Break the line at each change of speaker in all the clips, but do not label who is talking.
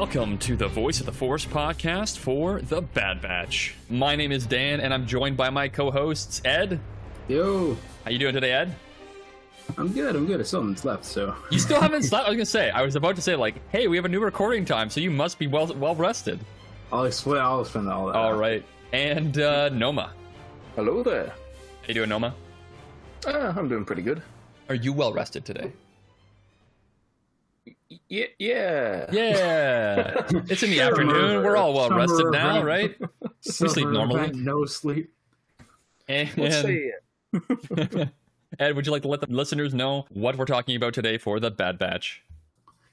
Welcome to the Voice of the Force podcast for The Bad Batch. My name is Dan, and I'm joined by my co-hosts Ed.
Yo,
How you doing today, Ed?
I'm good. I'm good. I still haven't slept, so
You still haven't slept. I was gonna say. I was about to say like, hey, we have a new recording time, so you must be well well rested.
I'll explain. I'll explain all that.
All right. And uh, Noma,
Hello there.
how you doing, Noma?
Uh, I'm doing pretty good.
Are you well rested today?
Yeah, yeah.
Yeah. it's in the
Summer-
afternoon. We're all well rested
summer
now,
event.
right?
Summer
sleep normally.
event, No sleep.
And
Let's say it.
Ed, would you like to let the listeners know what we're talking about today for the Bad Batch?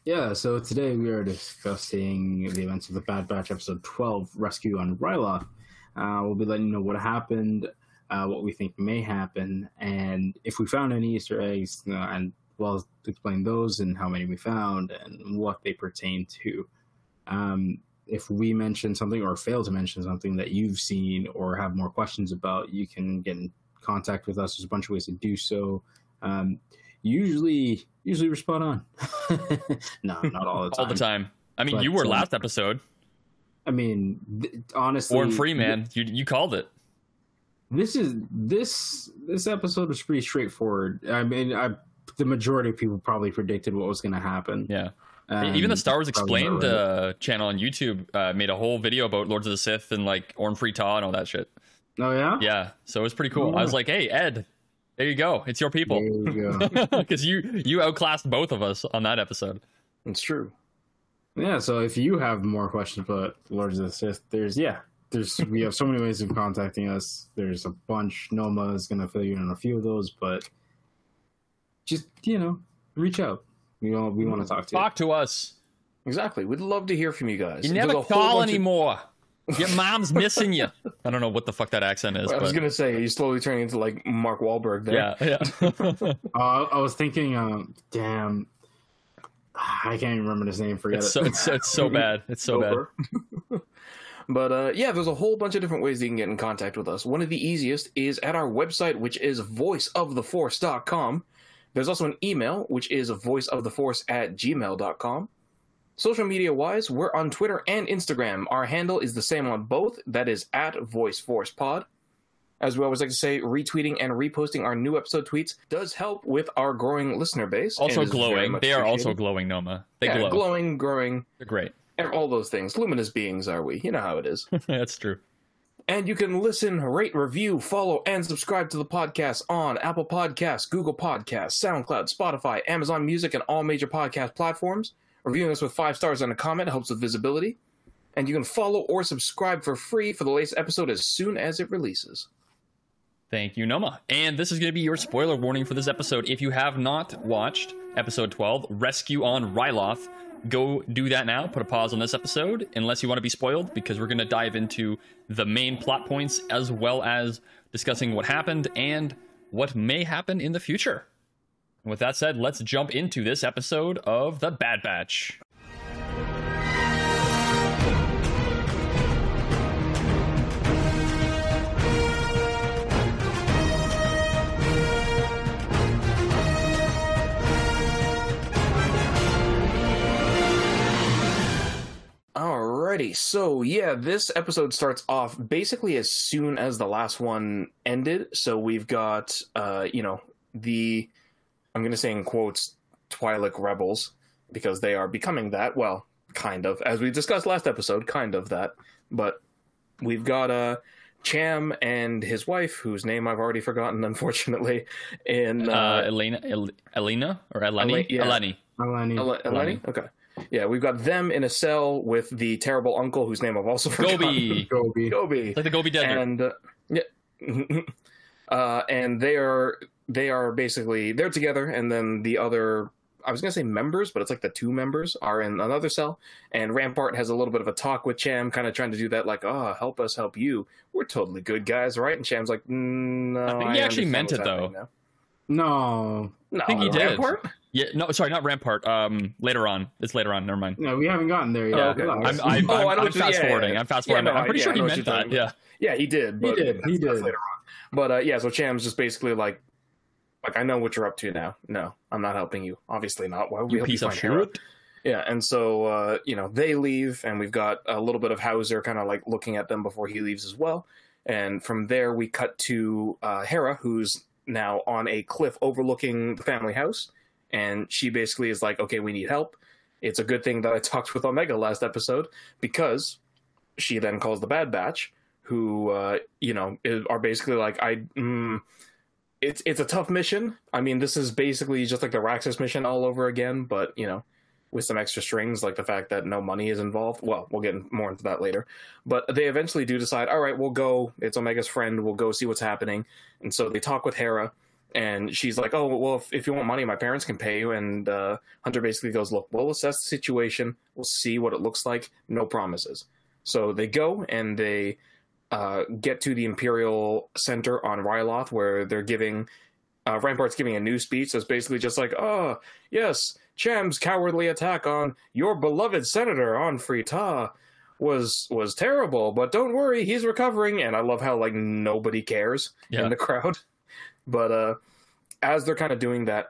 Yeah. So today we are discussing the events of the Bad Batch episode 12, Rescue on Ryloth. Uh, we'll be letting you know what happened, uh, what we think may happen, and if we found any Easter eggs, you know, and well, explain those and how many we found and what they pertain to. Um, if we mention something or fail to mention something that you've seen or have more questions about, you can get in contact with us. There's a bunch of ways to do so. Um, usually, usually we're spot on. no, not all the time.
All the time. I mean,
But,
you were
um,
last episode.
I mean, th- honestly,
Born free, man. You you called it.
This is this this episode was pretty straightforward. I mean, I the majority of people probably predicted what was going to happen.
Yeah.
Um,
Even the Star Wars Explained
right.
uh, channel on YouTube uh, made a whole video about Lords of the Sith and like Orn Free and all that shit.
Oh yeah.
Yeah. So it was pretty cool. I was like, hey, Ed, there you go. It's your people.
There you.
Because you you outclassed both of us on that episode.
It's true.
yeah. So if you have more questions about Lords of the Sith, there's yeah, there's we have so many ways of contacting us. There's a bunch. Noma is going to fill you in on a few of those, but just you know, reach out. We all we want to talk to you.
Talk to us.
Exactly. We'd love to hear from you guys.
You
There's
never
a whole
call
bunch of-
anymore. Your mom's missing you. I don't know what the fuck that accent is.
I was
but
gonna say he's slowly turning into like Mark Wahlberg there.
yeah, yeah.
Uh, I was thinking, um, damn, I can't even remember his name. Forget
it's
it.
so it's, it's so bad. It's so bad.
But uh, yeah, there's a whole bunch of different ways you can get in contact with us. One of the easiest is at our website, which is voiceoftheforce.com. There's also an email, which is voiceoftheforce at gmail.com. Social media wise, we're on Twitter and Instagram. Our handle is the same on both. That is at VoiceForcePod. As we always like to say, retweeting and reposting our new episode tweets does help with our growing listener base.
Also
and is very
glowing. They are also glowing, Noma. They
Yeah,
glow.
glowing, growing,
They're great.
and all those things. Luminous beings are we? You know how it is.
That's true.
And you can listen, rate, review, follow, and subscribe to the podcast on Apple Podcasts, Google Podcasts, SoundCloud, Spotify, Amazon Music, and all major podcast platforms. Reviewing us with five stars and a comment helps with visibility. And you can follow or subscribe for free for the latest episode as soon as it releases.
Thank you, Noma. And this is going to be your spoiler warning for this episode. If you have not watched episode 12, Rescue on Ryloth, go do that now. Put a pause on this episode, unless you want to be spoiled, because we're going to dive into the main plot points as well as discussing what happened and what may happen in the future. With that said, let's jump into this episode of The Bad Batch.
Alrighty, so yeah, this episode starts off basically as soon as the last one ended. So we've got, uh, you know, the, I'm going to say in quotes, Twi'lek rebels, because they are becoming that. Well, kind of, as we discussed last episode, kind of that. But we've got uh, Cham and his wife, whose name I've already forgotten, unfortunately, in
Uh,
uh,
Elena, El- Elena or Eleni?
Ele- yeah.
Eleni.
Eleni.
Ele- Eleni? Okay. Yeah, we've got them in a cell with the terrible uncle, whose name I've also forgotten.
Gobi.
Gobi.
Gobi.
Like the Gobi Desert.
and uh, yeah, uh, and they are they are basically they're together, and then the other I was gonna say members, but it's like the two members are in another cell, and Rampart has a little bit of a talk with Cham, kind of trying to do that, like, oh, help us, help you. We're totally good guys, right? And Cham's like, mm, no,
I think he actually meant it, though.
happening now."
No,
No,
think he did.
Rampart?
Yeah, no, sorry, not Rampart. Um, later on. It's later on. Never mind.
no, we haven't gotten there yet.
Oh, okay.
I'm, I'm,
Oh, I
I'm, I'm fast
yeah, yeah,
forwarding.
yeah.
I'm fast
Yeah,
forwarding.
no,
I'm pretty
yeah,
sure he meant that. Yeah.
Yeah, he did. But
did, he
that's- that's
did.
later on. But uh, yeah, so Cham's just basically like, like I know what you're up to now. No, I'm not helping you. Obviously not. Why would we
You
help
piece
you
of
find Hera?
shit.
Yeah, and so uh, you know they leave, and we've got a little bit of Hauser kind of like looking at them before he leaves as well. And from there, we cut to uh, Hera, who's now on a cliff overlooking the family house, and she basically is like, "Okay, we need help." It's a good thing that I talked with Omega last episode because she then calls the Bad Batch, who uh, you know are basically like, "I." Mm, it's it's a tough mission. I mean, this is basically just like the Raxus mission all over again, but you know, with some extra strings, like the fact that no money is involved. Well, we'll get more into that later. But they eventually do decide, all right, we'll go. It's Omega's friend. We'll go see what's happening. And so they talk with Hera, and she's like, oh, well, if, if you want money, my parents can pay you. And uh, Hunter basically goes, look, we'll assess the situation. We'll see what it looks like. No promises. So they go and they uh, get to the Imperial Center on Ryloth, where they're giving. Uh, Rampart's giving a new speech that's basically just like, oh, yes, Cham's cowardly attack on your beloved senator Orn Free Taa was was terrible, but don't worry, he's recovering. And I love how like nobody cares
Yeah.
in the crowd. But uh, as they're kind of doing that,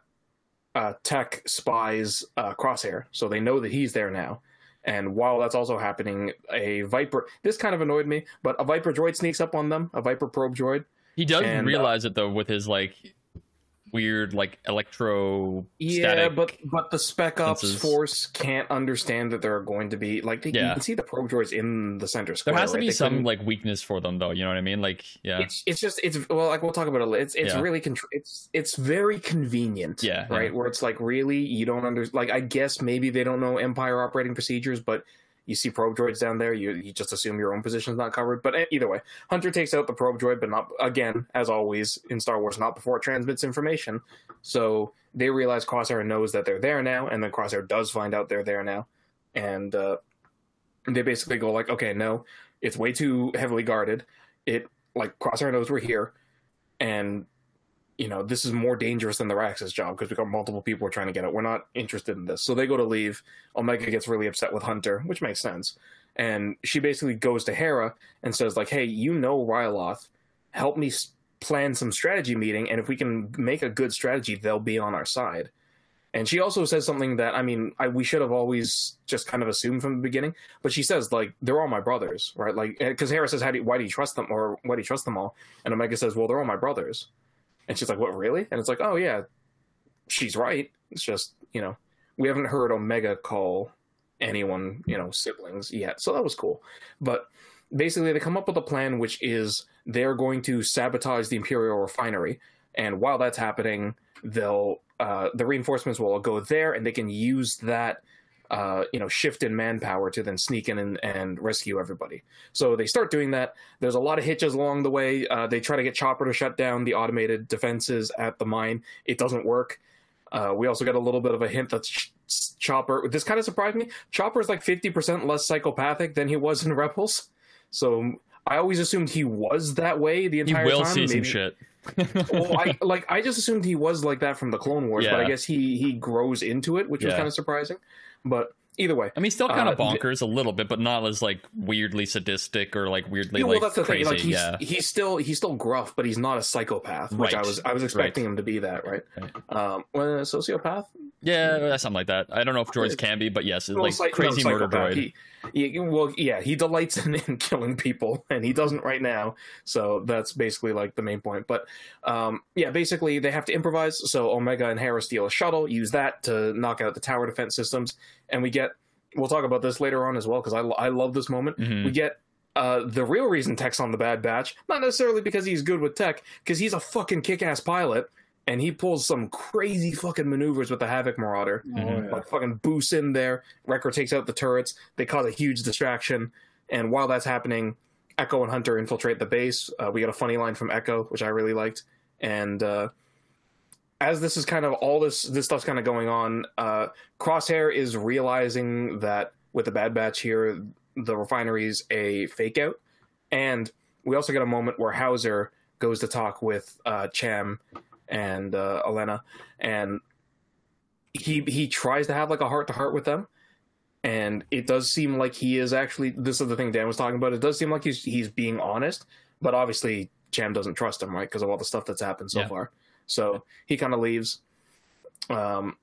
uh, Tech spies uh, Crosshair, so they know that he's there now. And while that's also happening, a Viper. This kind of annoyed me, but a Viper droid sneaks up on them. A Viper probe droid.
He does
And, uh,
realize it though with his like weird like electro
Yeah, but but the Spec Ops
senses.
force can't understand that there are going to be like they, you can see the probe droids in the center square.
there has to
right?
be
They
some
couldn't-
like weakness for them though. You know what I mean? Like yeah,
It's it's just it's well like we'll talk about it. later. It's it's
Yeah.
really contr- it's it's very convenient.
Yeah,
right.
yeah.
Where it's like really you don't under like I guess maybe they don't know Empire operating procedures, but you see probe droids down there, you you just assume your own position is not covered. But eh, either way, Hunter takes out the probe droid, but not again as always in Star Wars, not before it transmits information. So they realize Crosshair knows that they're there now, and then Crosshair does find out they're there now, and uh, they basically go like, okay, no, it's way too heavily guarded. It like Crosshair knows we're here, and you know this is more dangerous than the Raxus job because we've got multiple people trying to get it. We're not interested in this, so they go to leave. Omega gets really upset with Hunter, which makes sense, and she basically goes to Hera and says like, hey, you know Ryloth, help me plan some strategy meeting, and if we can make a good strategy, they'll be on our side. And she also says something that I mean, I, we should have always just kind of assumed from the beginning. But she says like they're all my brothers, right? Like because Hera says, "How do you, why do you trust them?" or "Why do you trust them all?" And Omega says, "Well, they're all my brothers." And she's like, "What really?" And it's like, "Oh yeah, she's right. It's just you know we haven't heard Omega call anyone you know siblings yet, so that was cool." But basically, they come up with a plan, which is they're going to sabotage the Imperial refinery, and while that's happening, they'll uh, the reinforcements will go there, and they can use that uh, you know, shift in manpower to then sneak in and, and rescue everybody. So they start doing that. There's a lot of hitches along the way. Uh, they try to get Chopper to shut down the automated defenses at the mine. It doesn't work. Uh, we also got a little bit of a hint that Ch- Chopper. This kind of surprised me. Chopper is like 50% less psychopathic than he was in Rebels. So I always assumed he was that way the entire time.
he will
time.
see some shit.
well, I like I just assumed he was like that from the Clone Wars, but I guess he he grows into it, which was kind of surprising. But either way,
I mean, still kind of
Uh,
bonkers a little bit, but not as like weirdly sadistic or like weirdly
yeah, well,
like
that's the
crazy.
thing. Like he's
yeah,
he's still he's still gruff, but he's not a psychopath, which I
Right.
was I was expecting him to be that, right?
Right.
Um, well, a sociopath,
yeah, that's something like that. I don't know if droids can be, but yes,
Well,
like crazy
no,
murder droid.
He, he, well, yeah, he delights in, in killing people, and he doesn't right now. So that's basically like the main point. But um, yeah, basically they have to improvise. So Omega and Hera steal a shuttle, use that to knock out the tower defense systems, and we get. We'll talk about this later on as well because I, I love this moment.
Mhm.
We get uh, the real reason Tech's on the Bad Batch, not necessarily because he's good with tech, because he's a fucking kick-ass pilot, and he pulls some crazy fucking maneuvers with the Havoc Marauder
Mhm.
like fucking boosts in there. Wrecker takes out the turrets. They cause a huge distraction. And while that's happening, Echo and Hunter infiltrate the base. Uh, we got a funny line from Echo, which I really liked. And uh, as this is kind of all this this stuff's kind of going on, uh, Crosshair is realizing that with the Bad Batch here, the refinery's a fake out. And we also get a moment where Hauser goes to talk with uh, Cham and uh, Elena, and he he tries to have like a heart to heart with them. And it does seem like he is actually this is the thing Dan was talking about it does seem like he's he's being honest. But obviously Cham doesn't trust him right? Because of all the stuff that's happened so
Yeah.
far so he kind of leaves um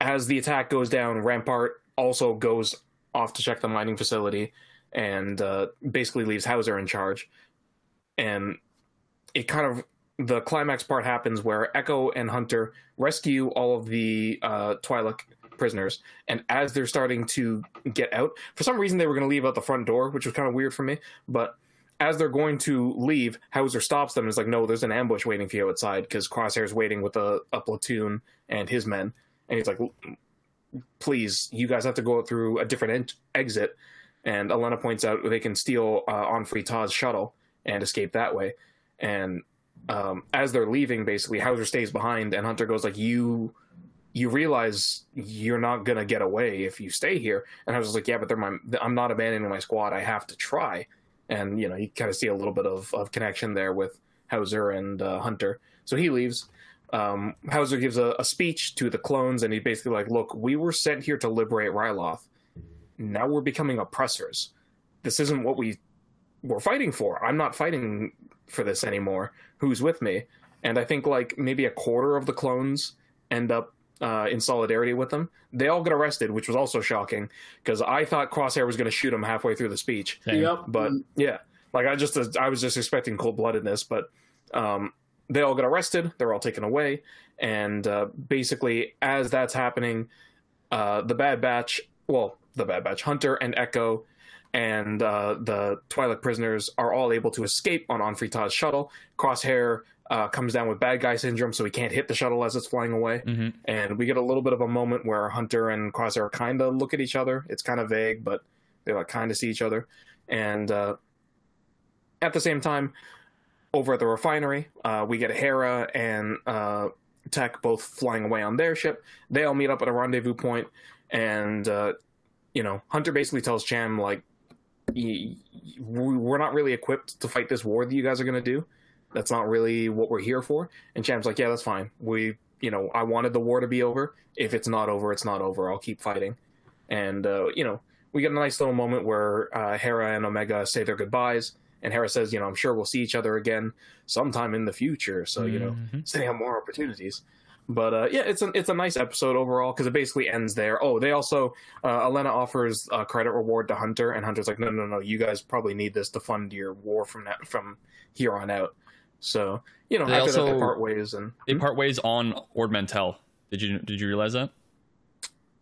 as the attack goes down Rampart also goes off to check the mining facility and uh, basically leaves Hauser in charge. And it kind of the climax part happens where Echo and Hunter rescue all of the uh, Twi'lek prisoners, and as they're starting to get out, for some reason they were going to leave out the front door, which was kind of weird for me. But as they're going to leave, Hauser stops them and is like, "No, there's an ambush waiting for you outside because Crosshair's waiting with a, a platoon and his men." And he's like, "Please, you guys have to go through a different en- exit." And Alena points out they can steal uh, on Taz shuttle and escape that way. And um, as they're leaving, basically Hauser stays behind, and Hunter goes like, "You." You realize you're not gonna get away if you stay here, and I was like, "Yeah, but they're my. I'm not abandoning my squad. I have to try." And you know you kind of see a little bit of, of connection there with Hauser and uh, Hunter. So he leaves. Um, Hauser gives a, a, speech to the clones, and he basically like, "Look, we were sent here to liberate Ryloth. Now we're becoming oppressors. This isn't what we were fighting for. I'm not fighting for this anymore. Who's with me?" And I think like maybe a quarter of the clones end up uh, in solidarity with them. They all get arrested, which was also shocking because I thought Crosshair was going to shoot him halfway through the speech.
Same.
Yep.
But yeah, like I just I was just expecting cold bloodedness, but um, they all get arrested. They're all taken away, and uh, basically as that's happening, uh, the Bad Batch, well, the Bad Batch, Hunter and Echo. And uh, the Twi'lek prisoners are all able to escape on On Taz shuttle. Crosshair uh, comes down with bad guy syndrome, so he can't hit the shuttle as it's flying away.
Mm-hmm.
And we get a little bit of a moment where Hunter and Crosshair kind of look at each other. It's kind of vague, but they like kind of see each other. And uh, at the same time, over at the refinery, uh, we get Hera and uh, Tech both flying away on their ship. They all meet up at a rendezvous point, and uh, you know, Hunter basically tells Cham like, "We're not really equipped to fight this war that you guys are going to do." that's not really what we're here for. And Cham's like, yeah, that's fine. We, you know, I wanted the war to be over. If it's not over, it's not over. I'll keep fighting. And, uh, you know, we get a nice little moment where uh, Hera and Omega say their goodbyes. And Hera says, you know, I'm sure we'll see each other again sometime in the future. So, you know,
Mhm.
setting up more opportunities. But uh, yeah, it's a it's a nice episode overall because it basically ends there. Oh, they also uh, Alena offers a credit reward to Hunter, and Hunter's like, no, no, no, you guys probably need this to fund your war from that from here on out. So you know,
They
after that
also-
they part ways, and
They part ways on Ord Mantell. Did you did you realize that?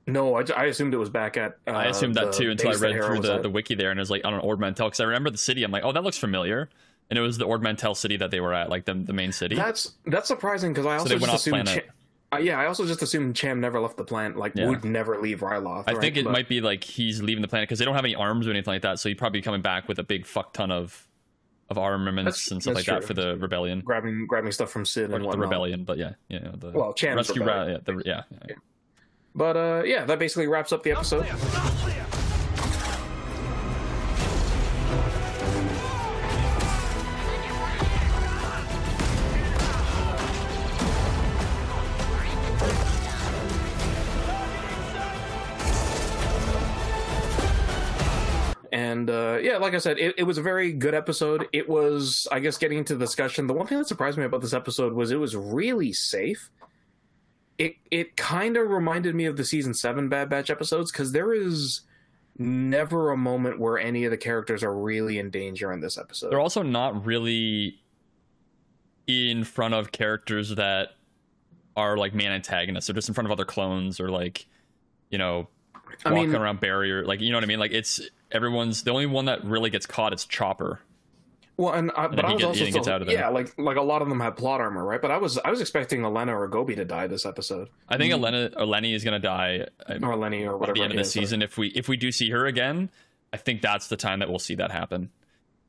no, I, I assumed it was back at. Uh,
I assumed that too until I read through the,
at.
the wiki there and it was like on an Ord Mantell because I remember the city. I'm like, oh, that looks familiar, and it was the Ord Mantell city that they were at, like the the main city.
That's that's surprising because I also
went
just assumed.
planet.
Cham, uh, yeah, I also just assumed Cham never left the planet. Like
Yeah.
would never leave Ryloth.
I
right?
think it
But-
might be like he's leaving the planet because they don't have any arms or anything like that. So he'd probably be coming back with a big fuck ton of of armaments
That's-
and stuff like
that's
that for the rebellion
grabbing grabbing stuff from Cid
or
and
the rebellion. But yeah, you know, the
Well, Cham's
rescue. Ra- yeah, the, yeah, yeah.
But uh, yeah, that basically wraps up the episode. And uh, yeah, like I said, it, it was a very good episode. It was, I guess, getting into the discussion. The one thing that surprised me about this episode was it was really safe. It it kind of reminded me of the season seven Bad Batch episodes because there is never a moment where any of the characters are really in danger in this episode.
They're also not really in front of characters that are like main antagonists. They're just in front of other clones or like, you know,
I
walking
mean,
around barrier. Like, you know what I mean? Like, it's everyone's the only one that really gets caught is Chopper.
well, and I, but
then
I was
get-
also still-
out of there.
yeah, like like a lot of them have plot armor, right? But I was I was expecting Elena or Gobi to die this episode,
I think Elena or Lenny is gonna die uh,
or Lenny or
at the end of the
is.
season. If we if we do see her again, I think that's the time that we'll see that happen.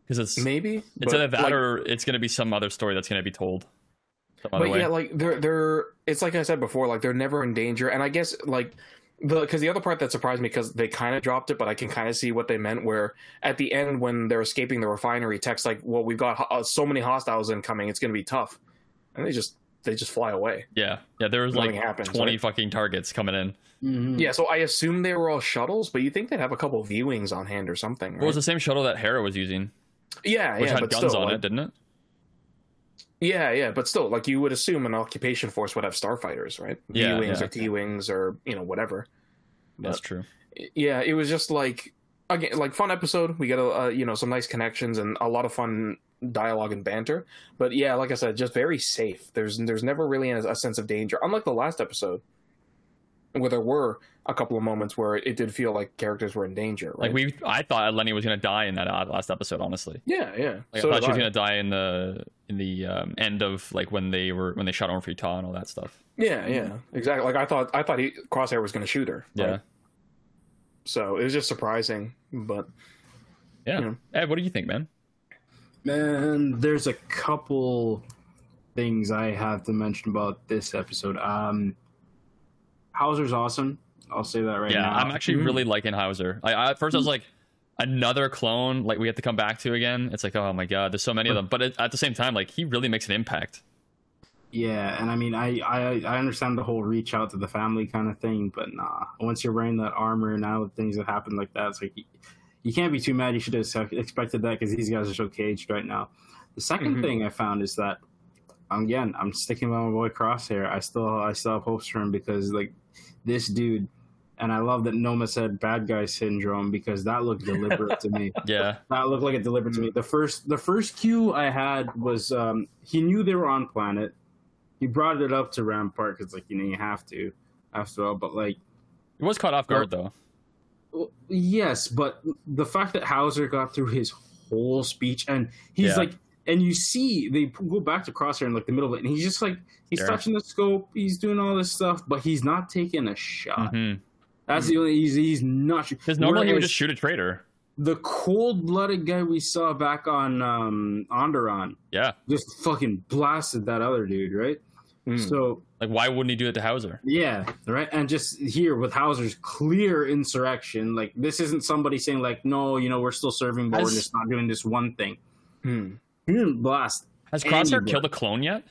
Because it's
maybe
it's
but,
either that
like,
or it's gonna be some other story that's gonna be told.
But
way.
yeah, like they're they're it's like I said before, like they're never in danger, and I guess like because the other part that surprised me because they kind of dropped it, but I can kind of see what they meant. Where at the end when they're escaping the refinery, Tech's like, "Well, we've got ho- uh, so many hostiles incoming, it's going to be tough," and they just they just fly away.
yeah, yeah. There was like
happens,
twenty
right?
fucking targets coming in.
Mhm.
Yeah, so I assume they were all shuttles, but you think they'd have a couple V wings on hand or something, right?
What was the same shuttle that Hera was using,
yeah,
which
yeah,
had
but
guns
still,
on
like,
it, didn't it?
Yeah, yeah, but still, like you would assume an occupation force would have starfighters, right?
Yeah,
wings
yeah.
or T wings or you know whatever.
That's true.
yeah, it was just like again like fun episode. We got a uh, you know some nice connections and a lot of fun dialogue and banter. But yeah, like I said, just very safe. There's there's never really a, a sense of danger, unlike the last episode, where there were a couple of moments where it did feel like characters were in danger. Right?
Like we, I thought Lenny was gonna die in that last episode. Honestly,
yeah, yeah.
like,
So
I thought she was
I.
gonna die in the in the um, end of like when they were when they shot Orn Free Taa and all that stuff.
Yeah, yeah, exactly. Like I thought, I thought he, Crosshair was going to shoot her.
Yeah.
So it was just surprising, but
yeah.
Yeah.
Ed, what do you think, man?
Man, there's a couple things I have to mention about this episode. Um, Hauser's awesome. I'll say that right
yeah,
now.
Yeah, I'm actually
Mhm.
really liking Hauser. I, I, at first, I was like, another clone, like we have to come back to again. It's like, oh my god, there's so many of them. But it, at the same time, like he really makes an impact.
Yeah, and I mean, I, I I understand the whole reach out to the family kind of thing, but nah. Once you're wearing that armor, now with things that happen like that, it's like you, you can't be too mad. You should have expected that because these guys are so caged right now. The 2nd
Mhm.
thing I found is that again, I'm sticking by my boy Crosshair. I still I still have hopes for him because like this dude, and I love that Noma said bad guy syndrome because that looked deliberate to me.
Yeah,
That looked like it delivered to me. The first the first cue I had was um, he knew they were on planet. He brought it up to Rampart because like you know you have to after all. But like
he was caught off guard though.
well, yes, but the fact that Hauser got through his whole speech and he's
Yeah.
like and you see they go back to Crosshair in like the middle of it and he's just like he's touching the scope, he's doing all this stuff, but he's not taking a shot.
Because
That's the only he's he's not because
normally he would just shoot a traitor.
the cold-blooded guy we saw back on um Onderon
Yeah,
just fucking blasted that other dude, right?
Mm.
So
like why wouldn't he do it to Hauser?
yeah, right. And just here with Hauser's clear insurrection, like this isn't somebody saying like, no, you know, we're still serving, but we're just not doing this one thing.
Hmm.
He didn't blast.
Has Crosshair
Anywhere.
killed a clone yet?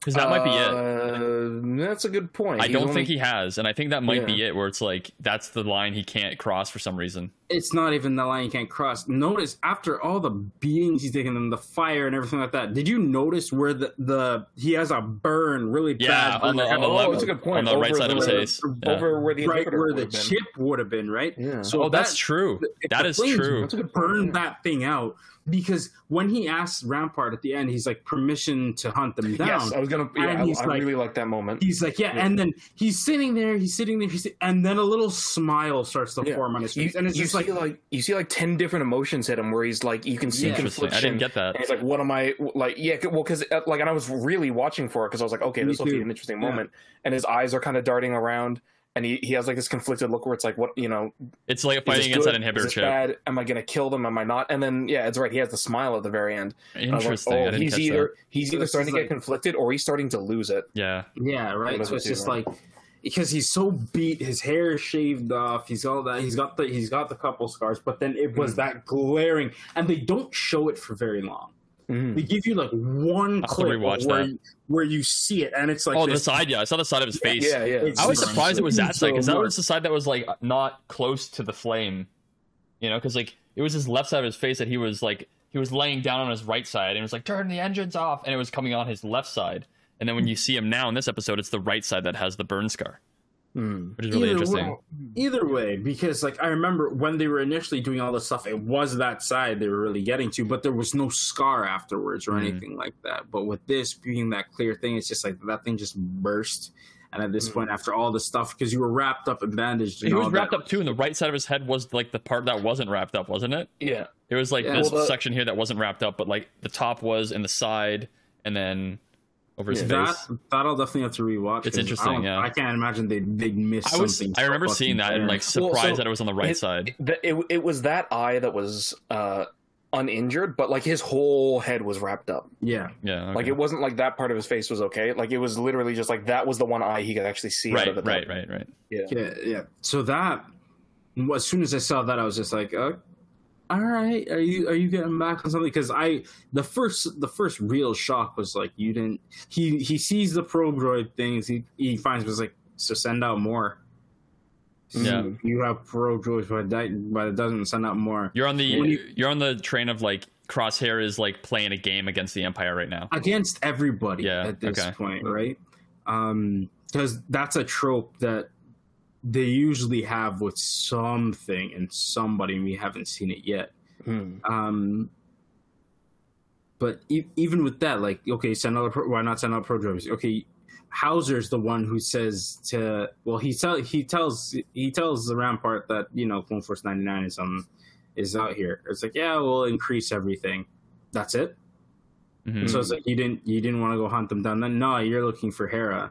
Because that might be it.
Uh, that's a good point.
I
He's
don't
only-
think he has, and I think that might be it. Where it's like that's the line he can't cross for some reason.
It's not even the line he can't cross. Notice after all the beatings he's taken and the fire and everything like that. Did you notice where the, the he has a burn really
Yeah,
bad
on the- on the
Oh,
left-
that's a good point.
on the right
Over
side of his
the-
face. Yeah.
Over where the
right where the chip would have been, right?
Yeah.
So
oh, that's
that-
true.
That is
That
the
is
flames
true.
were to burn that thing out because when he asks Rampart at the end, he's like permission to hunt them down.
Yes, I was gonna. Yeah,
And
I,
he's
I
like-
really like that moment.
He's like, yeah,
Yeah.
and then he's sitting there, he's sitting there, he's and then a little smile starts to
Yeah.
form on his
You,
face, and it's
you
just
see
like,
like, you see like ten different emotions hit him, where he's like, you can see
Yeah.
Interesting. I didn't get that.
And he's like, "What am I like?" Yeah, well, because uh, like, and I was really watching for it because I was like, "Okay,
Me
this will be an interesting
Yeah.
moment." And his eyes are kind of darting around, and he, he has like this conflicted look where it's like, "What you know?
It's like
is
fighting
this
against
good?
that inhibitor
Is
chip.
bad? Am I gonna kill them? Am I not?" And then yeah, it's right. He has the smile at the very end. And I was like,
Interesting. I
oh,
didn't
he's either
that.
he's
So
either
this
starting
is
to get conflicted or he's starting to lose it.
Yeah.
yeah, right. So it's just
right?
like because he's so beat, his hair is shaved off, he's all that, he's got the he's got the couple scars, but then it was
Mhm.
that glaring, and they don't show it for very long.
Mm.
They give you like one
I'll
clip where you, where you see it, and it's like
oh, the side. Yeah, I saw the side of his face.
Yeah, yeah.
It's
I was surprised it was that side because that was the side that was like not close to the flame. You know, because like it was his left side of his face that he was like he was laying down on his right side and it was like turn the engines off and it was coming on his left side. And then when you see him now in this episode, it's the right side that has the burn scar,
Mm.
which is really
Either
interesting.
way- either way, because like I remember when they were initially doing all this stuff, it was that side they were really getting to, but there was no scar afterwards or
Mhm.
anything like that. But with this being that clear thing, it's just like that thing just burst. And at this
Mhm.
point, after all the stuff, because you were wrapped up and bandaged, and
He was
all
wrapped
that,
up too, and the right side of his head was like the part that wasn't wrapped up, wasn't it?
Yeah.
It was like
Yeah.
this
Well, the-
section here that wasn't wrapped up, but like the top was and the side, and then over
Yeah.
face.
That that I'll definitely have to rewatch.
It's interesting,
I
yeah.
I can't imagine they they'd miss
I was
something.
I remember seeing that and
fair.
like
Well,
surprised
so
that it was on the right
it-
side.
That it, it was that eye that was uh, uninjured, but like his whole head was wrapped up.
yeah,
Yeah, okay.
Like it wasn't like that part of his face was okay. Like it was literally just like that was the one eye he could actually see.
right,
the
right, right, right.
Yeah.
yeah, yeah. So that as soon as I saw that, I was just like, uh, all right, are you are you getting back on something? Because I the first the first real shock was like you didn't. He he sees the probe droid things. He he finds was like so send out more.
Yeah.
Mm.
You have probe droids, but that but it doesn't send out more.
You're on the
you-
you're on the train of like Crosshair is like playing a game against the Empire right now.
against everybody
Yeah,
at this
okay.
point, right? Um, because that's a trope that they usually have with something and somebody and we haven't seen it yet.
Hmm.
Um, but e- even with that, like, okay, send out a pro- why not send out probe droids? Okay, Hauser's the one who says to well, he tell he tells he tells the Rampart that you know Clone Force ninety nine is on is out here. It's like yeah, we'll increase everything. That's it.
Mhm.
So it's like you didn't you didn't want to go hunt them down. Then no, you're looking for Hera.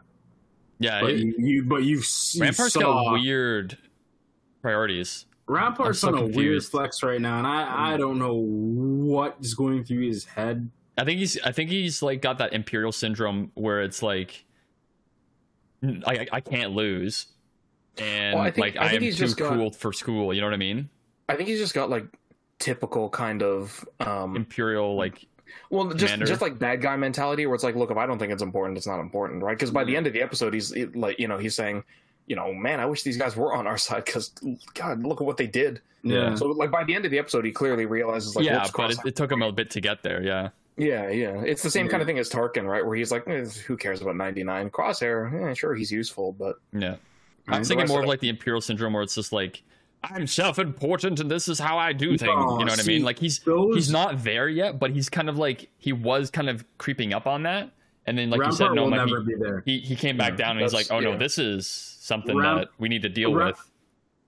Yeah,
But
it,
you, you but you've you
Rampart's
saw
got weird priorities.
Rampart's
I'm
on
so
a weird flex right now, and I I don't know what is going through his head.
I think he's I think he's like got that imperial syndrome where it's like I I, I can't lose. And
Well, I think-
like
I
I, am
he's
too
just got-
cool for school, you know what I mean?
I think he's just got like typical kind of um
Imperial like
well just
Commander.
just like bad guy mentality where it's like look if I don't think it's important it's not important right because by the end of the episode he's it, like you know he's saying you know man I wish these guys were on our side because God look at what they did
Yeah.
so like by the end of the episode he clearly realizes like
Yeah, but it, it took him a bit to get there, yeah.
yeah yeah it's the same
Yeah.
kind of thing as Tarkin right where he's like eh, who cares about 99 crosshair eh, sure he's useful but
Yeah. I'm thinking more
of
of like the imperial syndrome where it's just like I'm self-important and this is how I do things.
No,
you know what I mean? Like he's
those-
he's not there yet, but he's kind of like he was kind of creeping up on that. And then like you said,
Rampart
no,
will
like,
never
he,
be there.
he he came back
Yeah,
down and he's like,
that's-
oh no, this is something
Ramp-
that we need to deal
Ramp-
with.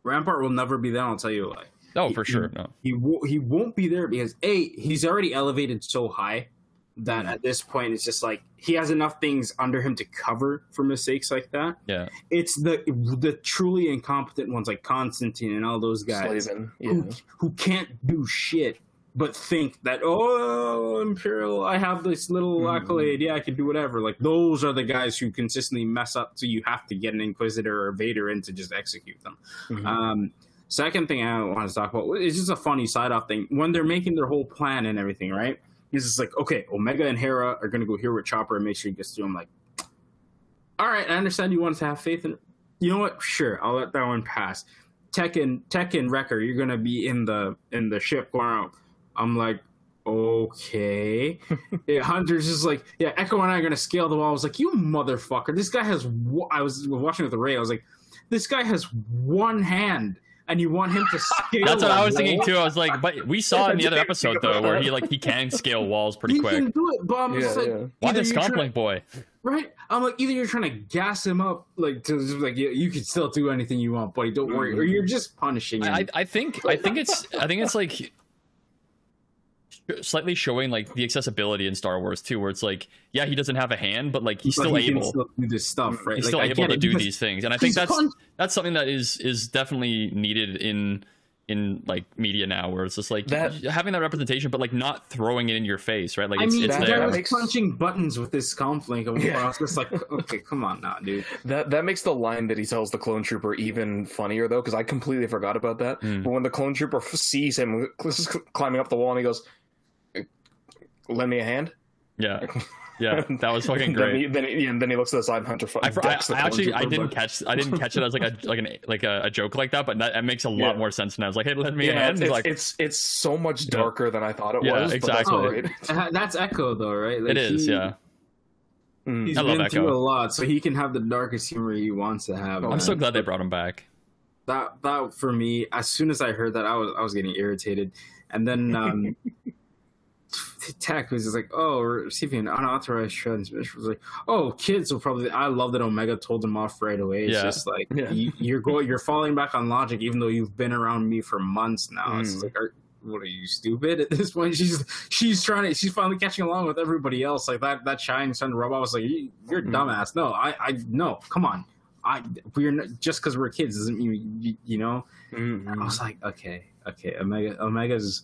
Rampart will never be there. I'll tell you why.
Oh,
he-
for sure. No.
He wo- he won't be there because a he's already elevated so high that at this point it's just like he has enough things under him to cover for mistakes like that.
Yeah.
It's the the truly incompetent ones like Constantine and all those guys
Slavin yeah
who who can't do shit but think that oh imperial i have this little
Mhm.
accolade yeah i can do whatever like those are the guys who consistently mess up so you have to get an inquisitor or vader in to just execute them
Mhm.
um second thing i want to talk about is just a funny side off thing when they're making their whole plan and everything right it's just like okay omega and hera are going to go here with chopper and make sure he gets through i'm like all right i understand you want to have faith in you know what? Sure i'll let that one pass. Tech and wrecker you're going to be in the in the ship going out i'm like okay. Yeah, hunter's just like yeah echo and i are going to scale the wall. I was like you motherfucker this guy has i was watching with the ray i was like this guy has one hand and you want him to scale
That's what I was thinking too. I was like, but we saw in the other episode though where he like he can scale walls pretty
he
quick.
can do it but i'm just like
yeah.
Why this
you're scomp
link boy?
Right? I'm like, either you're trying to gas him up, like to just like you, you can still do anything you want, buddy. Don't worry, or mm-hmm. you're just punishing him.
I, I think I think it's I think it's like slightly showing like the accessibility in Star Wars too, where it's like, yeah, he doesn't have a hand, but like he's
But
still
he
able.
still do this stuff, right?
he's
Like,
still
I
able to do these things, and I think that's
punch-
that's something that is is definitely needed in in like media now, where it's just like
That-
having that representation, but like not throwing it in your face, right? Like
I
it's,
mean,
it's
the
that-
guy
there.
was
makes-
punching buttons with this conflict. and
Yeah.
I was just like, okay, come on now, dude.
That that makes the line that he tells the clone trooper even funnier though, because I completely forgot about that.
Mm.
But when the clone trooper sees him climbing up the wall and he goes, "Lend me a hand."
Yeah, yeah, that was fucking
Then he,
great.
then, he, and then he looks to the side and Hunter.
I, I,
decks
I actually I didn't
but-
catch I didn't catch it as like a like an like a, a joke like that, but that, that makes a lot
Yeah.
more sense now. I was like, hey, let me a
Yeah,
hand.
it's, it's,
like,
it's it's so much darker than I thought it
Yeah,
was. but that's
exactly.
all right.
Uh, That's Echo, though, right? Like,
it is,
he-
yeah.
Mm.
He's
I love
been
Echo.
through a lot, so he can have the darkest humor he wants to have.
I'm
I'm
man.
so glad they brought him back.
that that for me as soon as i heard that i was i was getting irritated and then um tech was just like oh receiving an unauthorized transmission was like oh kids will probably i love that omega told them off right away it's
Yeah.
just like
Yeah.
you, you're going you're falling back on logic even though you've been around me for months now it's
Mm.
like are, what are you stupid at this point she's she's trying to she's finally catching along with everybody else like that that shining sun robot was like "You- you're a
Mm.
dumbass no i i no come on I we're not, just because we're kids doesn't mean you, you know.
Mm.
I was like, okay, okay, Omega, Omega's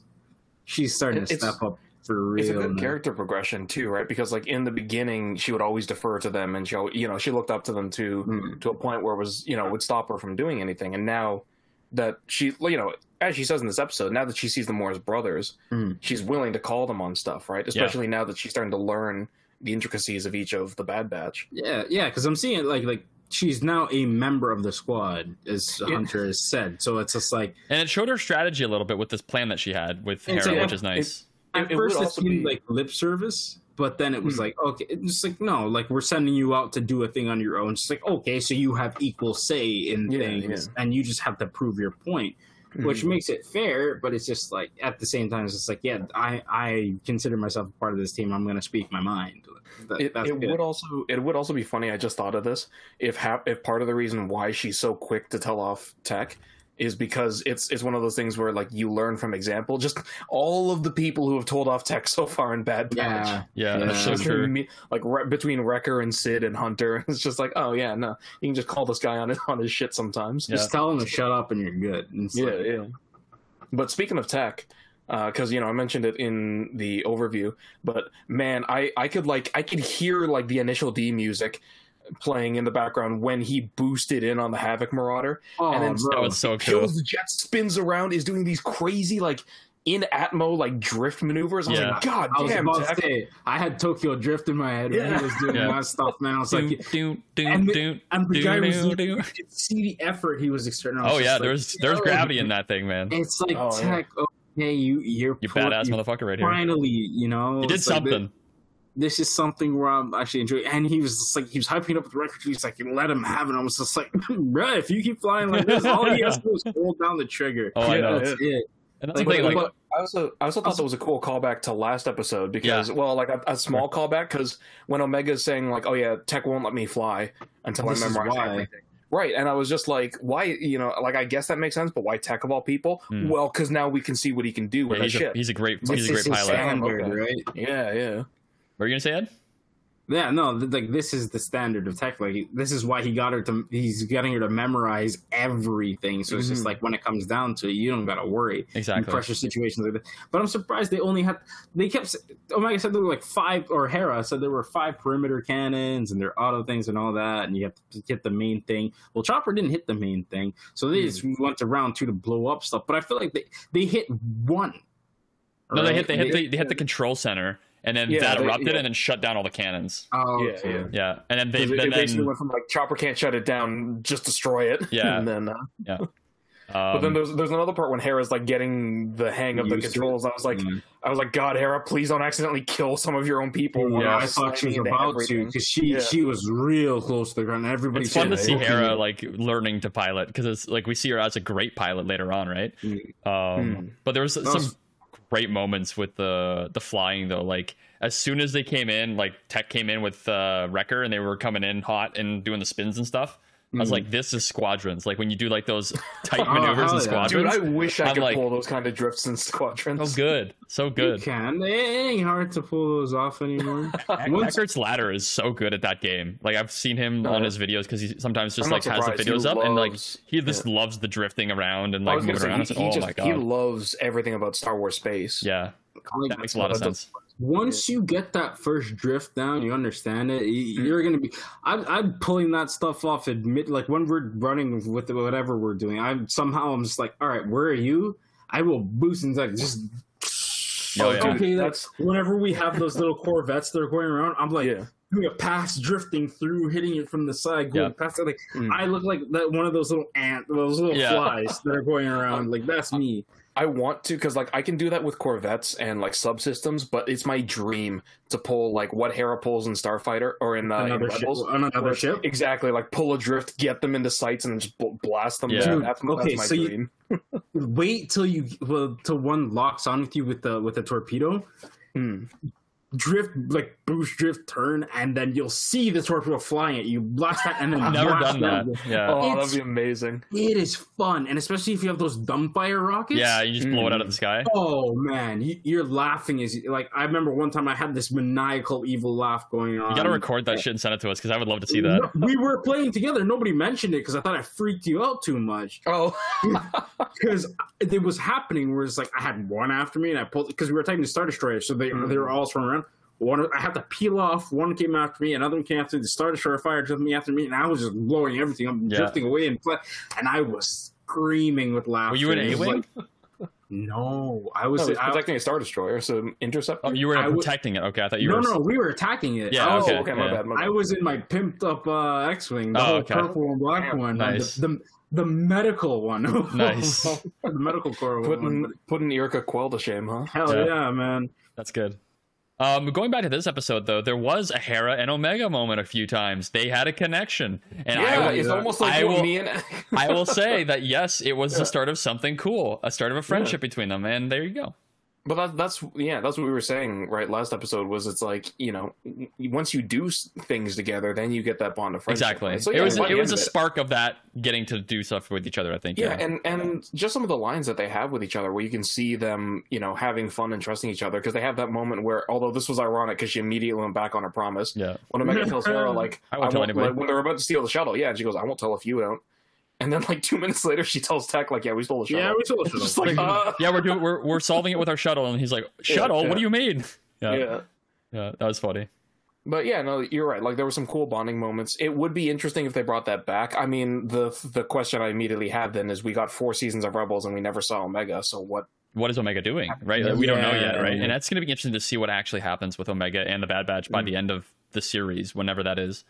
she's starting to
It's-
step up for real.
It's a good
now.
character progression too, right? Because like in the beginning, she would always defer to them, and she, al- you know, she looked up to them to
Mm.
to a point where it was, you know, would stop her from doing anything. And now that she, you know, as she says in this episode, now that she sees them more as brothers,
Mm.
she's willing to call them on stuff, right? Especially now that she's starting to learn the intricacies of each of the Bad Batch.
Yeah, yeah, because I'm seeing like like she's now a member of the squad, as Hunter has said. So it's just like
And it showed her strategy a little bit with this plan that she had with
It's
Hera,
like-
which is nice.
At
it
first it
also
seemed
be-
like lip service, but then it was
Hmm.
like okay, it's like no, like we're sending you out to do a thing on your own. It's like okay, so you have equal say in
Yeah,
things, and you just have to prove your point, which
Mhm.
makes it fair. But it's just like at the same time, it's just like yeah, I I consider myself a part of this team. I'm going to speak my mind. That,
it, it would also it would also be funny. I just thought of this. If ha- if part of the reason why she's so quick to tell off tech is because it's it's one of those things where like you learn from example. Just all of the people who have told off tech so far in Bad Batch.
yeah,
Yeah,
Yeah.
that's so true.
me- like re- between Wrecker and Cid and Hunter, it's just like, oh yeah, no, you can just call this guy on his on his shit sometimes.
just tell him to shut up and you're good. And
Yeah,
like,
yeah. But speaking of tech, uh, because you know I mentioned it in the overview, but man, I I could like I could hear like the initial D music playing in the background when he boosted in on the Havoc Marauder,
Oh,
And then
That
bro.
was so cool.
kills the jet, spins around, is doing these crazy like in Atmo like drift maneuvers. I was
Yeah.
like, God
I was
damn,
about to say, I had Tokyo Drift in my head when
Yeah.
he was doing
Yeah.
that stuff, man. I was
Doom,
like,
doom, doom,
and the-
doom,
and the
doom,
guy was
doom,
you could see the effort he was exerting. Was
Oh
just
yeah,
like,
there's there's
yo,
gravity in that thing, man.
It's like
Oh, yeah.
tech. Okay, you you're
You
pro-
badass
you
motherfucker right here.
Finally, you know,
You did
it's like
something.
This, is something where I'm actually enjoying. And he was just like he was hyping up with the record. He's like, let him have it. I was just like, bruh, if you keep flying like this, all he has to do is hold down the trigger.
Oh, I know.
That's it.
And that's
Like,
the thing,
but-
like,
but-
I also I also thought that was a cool callback to last episode because well like a, a small callback because when Omega is saying like oh yeah Tech won't let me fly until
This
I
is
memorize
why.
everything right and I was just like why you know like I guess that makes sense but why Tech of all people
Hmm.
well because now we can see what he can do with
yeah,
that
he's, a,
shit
he's a great he's a great pilot.
standard,
Okay.
right?
yeah yeah
What are you gonna say, Ed?
Yeah, no, th- like this is the standard of tech. Like this is why he got her to. He's getting her to memorize everything. So it's just
Mhm.
like when it comes down to it, you don't gotta worry in
Exactly.
pressure situations like that. But I'm surprised they only had. They kept. s- Omega said there were like five, or Hera said there were five perimeter cannons and their auto things and all that, and you have to hit the main thing. Well, Chopper didn't hit the main thing, so they just went to round two to blow up stuff. But I feel like they they hit one.
No, they hit they hit the they hit the control center, and then
Yeah,
that
they-
erupted,
yeah.
and then shut down all the cannons.
Oh,
Yeah,
okay.
yeah.
Yeah, and then they
It, it basically went from like Chopper can't shut it down just destroy it
Yeah.
and then uh, but then
um,
there's there's another part when Hera's like getting the hang of the controls I was like
Mm.
I was like God Hera please don't accidentally kill some of your own people when
Yeah, I thought she was
slamming into
about to because she
Yeah.
she was real close to the ground. Everybody
it's fun to
said,
see
"Okay."
Hera like learning to pilot because it's like we see her as a great pilot later on, right?
Mm.
Um,
Hmm.
But there was some
was-
great moments with the the flying though. Like as soon as they came in, like Tech came in with uh, Wrecker and they were coming in hot and doing the spins and stuff. I was like, this is squadrons. Like when you do like those tight
Oh,
maneuvers
hell
in
yeah.
squadrons.
Dude, I wish I
I'm
could
like-
pull those kind of drifts in squadrons.
so good, so
You
good.
can. It ain't hard to pull those off anymore. Once-
Eckhart's Ladder is so good at that game. Like I've seen him on
Uh,
his videos because he sometimes just
I'm
like has the
surprised. He
videos up and like he just loves the drifting around and like moving
say,
around.
he, he
oh
just
my
he loves everything about Star Wars space.
yeah, that makes a lot of
But the-
sense.
Once you get that first drift down, you understand it. you- mm-hmm. You're gonna be. I'm, I'm pulling that stuff off. Admit, like when we're running with whatever we're doing, I'm somehow I'm just like, all right, where are you? I will boost and like just.
Oh, yeah.
Okay,
That's-
that's whenever we have those little Corvettes that are going around. I'm like
Yeah.
Doing a pass, drifting through, hitting it from the side, going
Yeah.
past it. Like
Mm.
I look like that one of those little ant, those little
Yeah.
flies that are going around. Like that's me.
I want to because like I can do that with Corvettes and like subsystems, but it's my dream to pull like what Hera pulls in Starfighter or in, uh, in
another ship.
Rebels.
Another ship.
Exactly, like pull a drift, get them into sights, and just bl- blast them.
Yeah.
Dude,
that's,
okay,
that's my
so you- Wait till you well, till one locks on with you with the with a torpedo.
Hmm.
Drift like boost, drift, turn, and then you'll see the torpedo flying at you. Blast that, and then
I've never done that.
them.
Yeah,
Oh,
It's-
that'd be amazing.
It is fun, and especially if you have those dumbfire rockets.
yeah, you just blow it out of the sky.
Oh man, you, you're laughing Is like I remember one time I had this maniacal evil laugh going on.
You gotta record that shit and send it to us because I would love to see that.
We were playing together. Nobody mentioned it because I thought I freaked you out too much.
Oh,
because it was happening where it's like I had one after me and I pulled because we were taking the Star Destroyer, so they
Mhm.
they were all swarming around. One I had to peel off. One came after me, another one came after me. The Star Destroyer fired me after me, and I was just blowing everything. I'm
Yeah.
drifting away and fly, and I was screaming with laughter.
Were you in A
was
wing?
like- no, I
no,
was.
he's
I-
protecting a Star Destroyer, so intercept.
Oh, you were
I would-
protecting it. Okay, I thought you
no,
were.
no, no, we were attacking it.
Yeah,
I
oh,
was,
okay,
okay, my
yeah.
bad. My bad.
I was in my pimped up uh, X-wing, the
Oh,
whole
okay.
purple and black
Damn,
one.
nice.
The, the the medical one.
Nice.
the medical core
Putting
one.
putting Yrica Quell to shame, huh?
Hell
Yeah.
yeah, man.
That's good. Um, going back to this episode though, there was a Hera and Omega moment a few times. They had a connection, and
yeah,
I will,
it's almost like
I will-
me and
I will say that yes, it was the start of something cool, a start of a friendship between them, and there you go.
But that, that's yeah, that's what we were saying right last episode. Was it's like you know, once you do things together, then you get that bond of friendship.
Exactly.
right? So,
it was it was a
of
spark of that getting to do stuff with each other. I think.
Yeah, and and just some of the lines that they have with each other, where you can see them, you know, having fun and trusting each other, because they have that moment where, although this was ironic, because she immediately went back on her promise.
yeah.
When Omega tells Hera, like,
I won't tell anybody.
like, when they're about to steal the shuttle, yeah, and she goes, "I won't tell if you don't." And then, like two minutes later, she tells Tech, like, "Yeah, we stole the shuttle."
Yeah, we stole
the
you.
just like, uh,
yeah, we're doing we're we're solving it with our shuttle, and he's like, shuttle.
yeah.
What do you mean? Yeah,
yeah.
yeah, that was funny.
But yeah, no, you're right. Like there were some cool bonding moments. It would be interesting if they brought that back. I mean, the the question I immediately had then is we got four seasons of Rebels and we never saw Omega. So what?
What is Omega doing? Right, Like, we don't know yet, right? And that's going to be interesting to see what actually happens with Omega and the Bad Batch by
Mm.
the end of the series, whenever that is.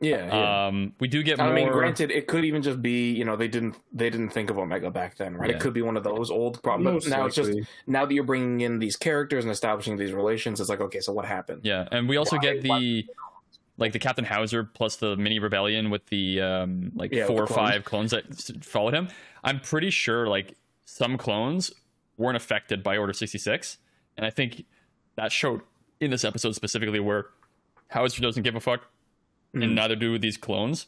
Yeah. yeah.
Um, we do get
I
more.
mean, granted, it could even just be you know they didn't they didn't think of Omega back then, right?
Yeah.
It could be one of those old problems.
Most
But now it's just now that you're bringing in these characters and establishing these relations, it's like okay, so what happened?
Yeah, and we also
Why-
get
why-
the like the Captain Hauser plus the mini rebellion with the um like
Yeah,
four
the
or five clones that followed him. I'm pretty sure like some clones weren't affected by Order 66, and I think that showed in this episode specifically where Hauser doesn't give a fuck,
Mhm.
and neither do these clones.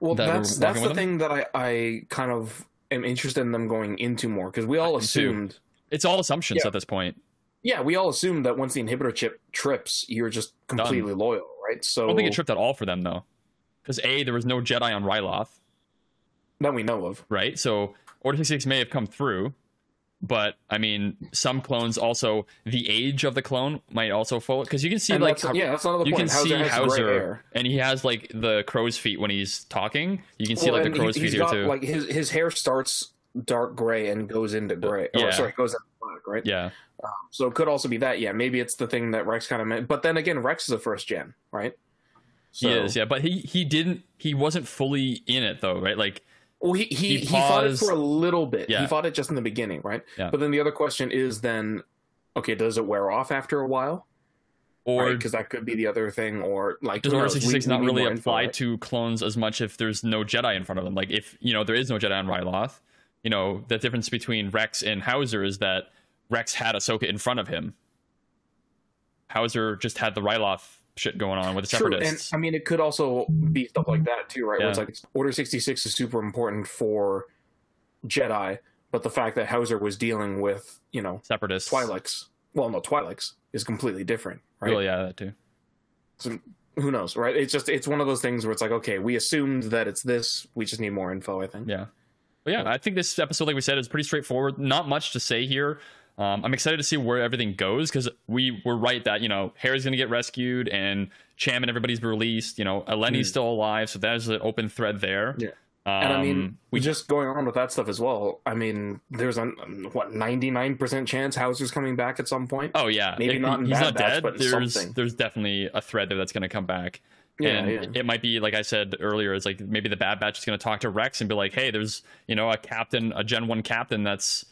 Well,
that
that's that's the
them?
thing that I I kind of am interested in them going into more because we all
I do too.
assumed.
It's all assumptions
Yeah.
at this point.
Yeah, we all assumed that once the inhibitor chip trips, you're just completely loyal, right? So
I don't think it tripped at all for them though, because a there was no Jedi on Ryloth,
that we know of.
right? So Order 66 may have come through, but I mean, some clones also the age of the clone might also fall because you can see
And
like
that's, yeah, that's another
you
point.
can see Hauser, and he has like the crow's feet when he's talking. You can see
Well,
like the crow's feet here too.
Like his his hair starts dark gray and goes into gray.
Yeah.
Or sorry, goes into black, right?
yeah, um,
So it could also be that. Yeah, maybe it's the thing that Rex kind of meant. But then again, Rex is a first gen, right?
he is. Yeah, but he he didn't. He wasn't fully in it though, right? Like
Well, he he,
He
he, fought it for a little bit.
Yeah.
He fought it just in the beginning, right?
Yeah.
But then the other question is then, okay, does it wear off after a while?
or
because that could be the other thing, or like
does Order sixty
six
not really apply to clones as much if there's no Jedi in front of them? Like if you know there is no Jedi on Ryloth, you know the difference between Rex and Hauser is that Rex had Ahsoka in front of him. Hauser just had the Ryloth shit going on with the
True, and I mean, it could also be stuff like that too, right? Where it's like Order sixty six is super important for Jedi, but the fact that Hauser was dealing with, you know,
Separatists.
Twi'leks, well, no, Twi'leks is completely different, right?
Well, yeah, that too.
So who knows, right? It's just it's one of those things where it's like, okay, we assumed that it's this, we just need more info. I think.
Yeah. But yeah, I think this episode, like we said, is pretty straightforward. Not much to say here. Um, I'm excited to see where everything goes because we were right that you know Harry's going to get rescued and Cham and everybody's released. You know, Eleni's
Mm.
still alive, so there's an open thread there.
Yeah.
Um,
And I mean,
we
we just going on with that stuff as well. I mean, there's a what ninety nine percent chance Hauser's coming back at some point.
oh yeah,
maybe
If
not in
he's not
Batch,
dead.
but
there's
something.
there's definitely a thread there that's going to come back.
yeah,
and
yeah.
it might be like I said earlier, it's like maybe the Bad Batch is going to talk to Rex and be like, "Hey, there's you know a captain, a Gen One captain that's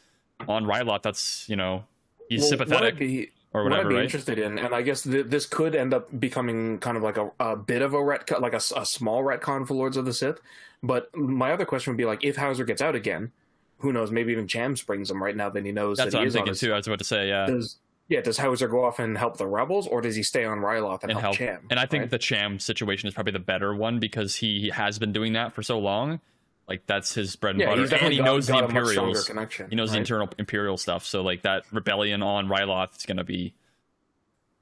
on Ryloth. That's you know he's
Well,
sympathetic
What
or
what I'd
whatever,
be
right?"
interested in, and I guess th- this could end up becoming kind of like a, a bit of a retcon, like a, a, small retcon for Lords of the Sith. But my other question would be like, if Hauser gets out again, who knows? Maybe even Cham springs him right now that he knows
That's
that
what
he
I'm thinking
his-
too. I was about to say, yeah,
Does yeah? Does Hauser go off and help the rebels, or does he stay on Ryloth and,
and
help,
help.
Cham?
and I think
right?
the Cham situation is probably the better one because he has been doing that for so long. Like that's his bread and
yeah,
butter,
he's
and
definitely
he
got,
knows the
got a
Imperials.
connection.
He knows the internal Imperial stuff. So like that rebellion on Ryloth is going to be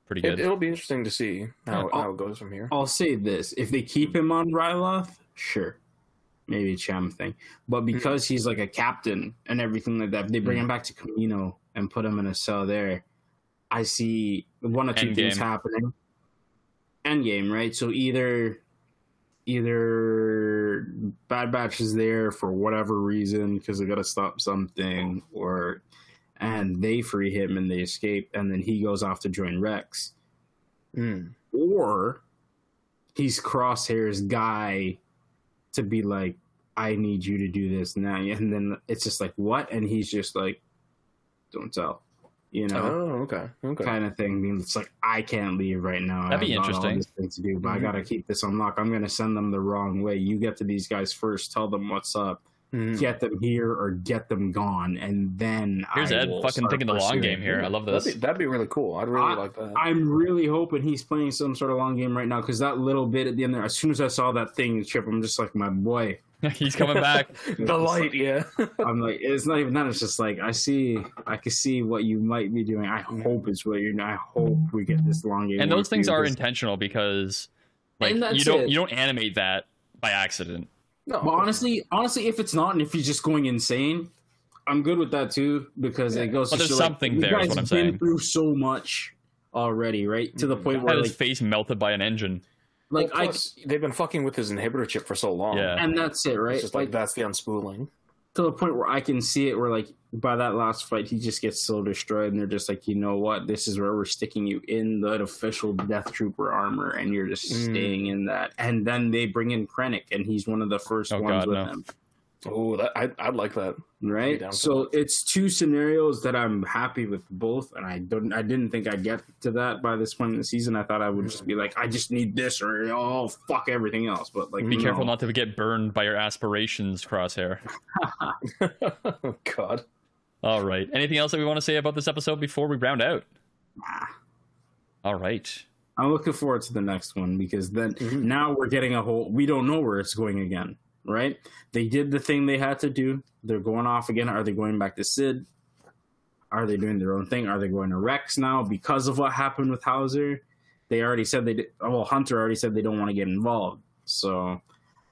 pretty good.
it'll be interesting to see how,
Yeah.
how it goes from here.
I'll say this: if they keep him on Ryloth, sure, maybe a Cham thing. But hmm. because he's like a captain and everything like that, if they bring hmm. him back to Kamino and put him in a cell there. I see one or two things
Endgame.
happening. Endgame, right? So either either Bad Batch is there for whatever reason because they got to stop something, or and they free him and they escape, and then he goes off to join Rex
Mm.
or he's Crosshair's guy to be like, I need you to do this now. And then it's just like, what? And he's just like, don't tell, you know,
Oh, okay. Okay.
kind of thing. I mean, it's like, I can't leave right now.
That'd be
I've got all
interesting.
this thing to do, but I
Mhm.
got to keep this on lock. I'm going to send them the wrong way. You get to these guys first, tell them what's up,
Mhm.
get them here or get them gone. And then
Here's
I
Ed
will
fucking
start
thinking the long
pursuing
game here.
you.
I love
That'd
this.
be, that'd be really cool. I'd really
I-
like that.
I'm really hoping he's playing some sort of long game right now because that little bit at the end there, as soon as I saw that thing chip, I'm just like, my boy.
He's coming back.
the light, yeah.
I'm like, it's not even that. It's just like I see, I can see what you might be doing. I hope it's what you're. I hope we get this long game.
and those things
are
are
'cause-
intentional because like you don't
it.
you don't animate that by accident.
No,
But honestly, honestly, if it's not, and if he's just going insane, I'm good with that too because it goes.
But there's
show, like,
something
you
there is
guys
what I'm
have been
saying.
Through so much already, right? To the mm-hmm.
point
where
his
like,
face melted by an engine.
Like
Well,
I,
they've been fucking with his inhibitor chip for so long.
Yeah.
and that's it, right?
It's just like, that's the unspooling.
to the point where I can see it where like by that last fight he just gets so destroyed and they're just like, you know what, this is where we're sticking you in the official Death Trooper armor and you're just
Mm.
staying in that. And then they bring in Krennic and he's one of the first
Oh,
ones
God,
with
no.
him.
Oh, that I, I'd like that.
Right?
down for
So it's two scenarios that I'm happy with both and I don't I didn't think I'd get to that by this point in the season. I thought I would just be like, I just need this or oh fuck everything else. But like
Be
no.
careful not to get burned by your aspirations, Crosshair.
oh, God.
All right. Anything else that we want to say about this episode before we round out?
Nah.
All right.
I'm looking forward to the next one because then
Mhm.
now we're getting a whole. We don't know where it's going again, right? They did the thing they had to do. They're going off again. Are they going back to Cid? Are they doing their own thing? Are they going to Rex now because of what happened with Hauser? They already said they. Did, well, Hunter already said they don't want to get involved. So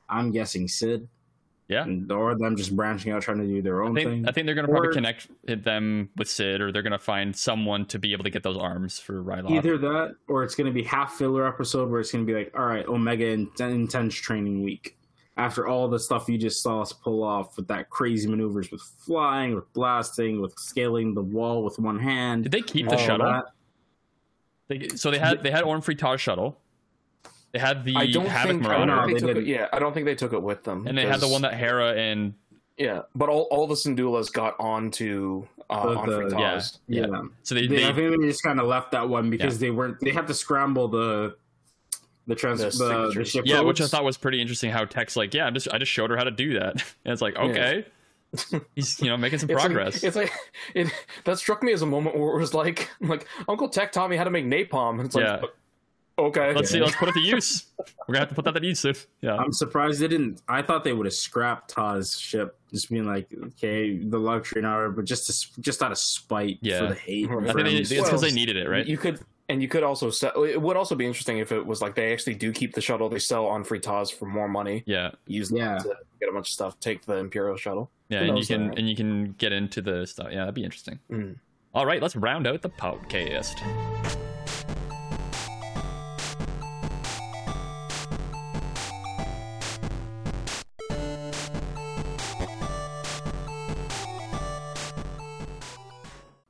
I'm guessing Cid.
Yeah.
And, or them just branching out trying to do their
I
own
think
thing.
I think they're gonna probably
Or-
connect them with Cid, or they're gonna find someone to be able to get those arms for Ryloth.
Either that, or it's going to be half filler episode where it's going to be like, all right, Omega intense training week. After all the stuff you just saw us pull off with that crazy maneuvers with flying, with blasting, with scaling the wall with one hand,
Did they keep the
all
shuttle? They, so they had they had Orn Free Taa's shuttle. They had the
I don't
Havoc
think. I don't
No,
think
they
they took it, yeah, I don't think they took it with them.
and they had the one that Hera and
Yeah, but all, all the Syndulas got onto uh,
The-
on
the-
Free Taa's.
yeah.
Yeah,
so they,
They-
they
I think they just kind of left that one because they weren't. They had to scramble the the trans
The
the, the, ship
yeah, which I thought was pretty interesting. How Tech's like, yeah, I just I just showed her how to do that, and it's like, okay, he's you know making some
It's like-
progress.
It's like, it, that struck me as a moment where it was like, like Uncle Tech taught me how to make napalm. And it's like,
Yeah.
okay,
let's see, let's put it to use. We're gonna have to put that to use soon. Yeah,
I'm surprised they didn't. I thought they would have scrapped Taa's ship, just being like, okay, the luxury now, but just to, just out of spite
Yeah.
for the hate.
I
I think they, it's because
Well,
they needed it, right?
You could, and you could also sell. It would also be interesting if it was like they actually do keep the shuttle. They sell on Free Taa's for more money.
yeah,
Use them
Yeah.
to get a bunch of stuff. Take the Imperial shuttle.
yeah, and you can
that?
and you can get into the stuff. Yeah, that'd be interesting.
Mm.
All right, let's round out the podcast.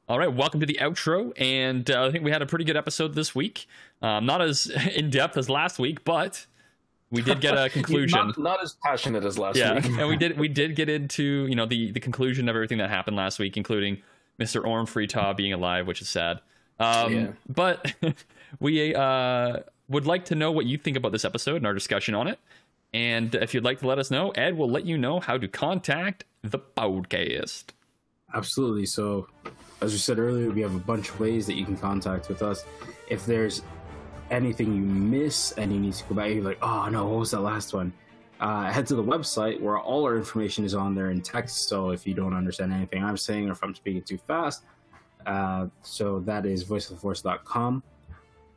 All right, welcome to the outro, and uh, I think we had a pretty good episode this week. Um, not as in depth as last week, but we did get a conclusion.
Not, not as passionate as last
yeah,
week.
and we did we did get into you know the the conclusion of everything that happened last week, including Mr. Orn Free Taa being alive, which is sad. Um,
Yeah.
But we uh, would like to know what you think about this episode and our discussion on it. And if you'd like to let us know, Ed will let you know how to contact the podcast.
Absolutely. So, as we said earlier, we have a bunch of ways that you can contact with us. If there's anything you miss and you need to go back, you're like, oh no, what was that last one? Uh, head to the website where all our information is on there in text. So if you don't understand anything I'm saying or if I'm speaking too fast, uh, so that is voiceoftheforce.com.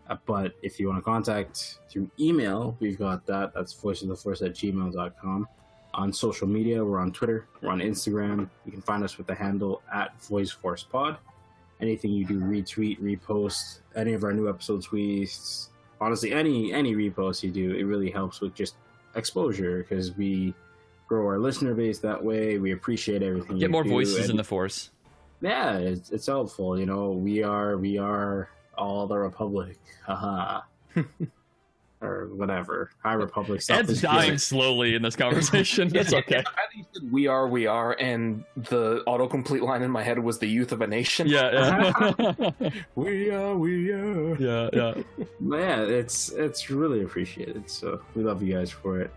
Uh, but if you want to contact through email, we've got that. That's voiceoftheforce at gmail.com on social media. We're on Twitter, we're on Instagram. You can find us with the handle at VoiceForcePod. Anything you do, retweet, repost, any of our new episode tweets. Honestly, any any repost you do, it really helps with just exposure because we grow our listener base that way. We appreciate everything.
Get
you
more
do,
voices
and-
in the force.
yeah, it's, it's helpful. You know, we are we are all the Republic. Haha. or whatever High Republic stuff.
Ed's
is
dying
good.
slowly in this conversation. That's okay.
I think you said we are, we are, and the autocomplete line in my head was the youth of a nation.
Yeah, yeah,
We are, we are.
yeah, yeah.
But yeah, it's it's really appreciated. So we love you guys for it.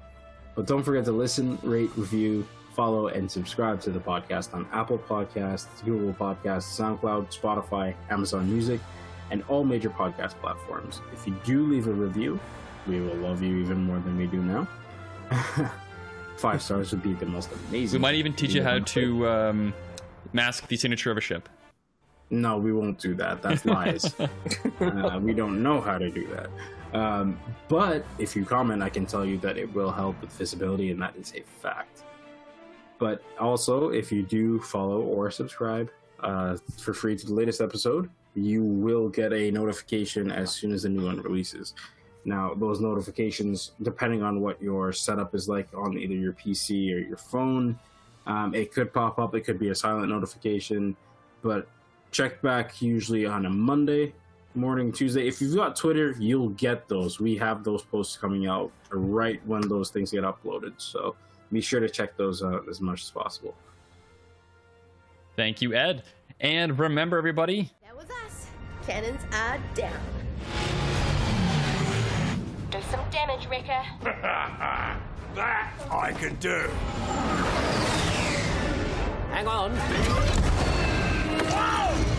But don't forget to listen, rate, review, follow, and subscribe to the podcast on Apple Podcasts, Google Podcasts, SoundCloud, Spotify, Amazon Music, and all major podcast platforms. If you do leave a review, we will love you even more than we do now. Five stars would be the most amazing.
We might even teach you how to um, mask the signature of a ship.
No, we won't do that. That's lies. uh, we don't know how to do that. Um, but if you comment, I can tell you that it will help with visibility, and that is a fact. But also, if you do follow or subscribe uh, for free to the latest episode, you will get a notification as soon as the new one releases. Now, those notifications, depending on what your setup is like on either your PC or your phone, um, it could pop up. It could be a silent notification, but check back usually on a Monday morning, Tuesday. If you've got Twitter, you'll get those. We have those posts coming out right when those things get uploaded. So be sure to check those out as much as possible.
Thank you, Ed. And remember, everybody,
That was us. Cannons are down. Do some damage, Wrecker.
That I can do.
Hang on.
Whoa!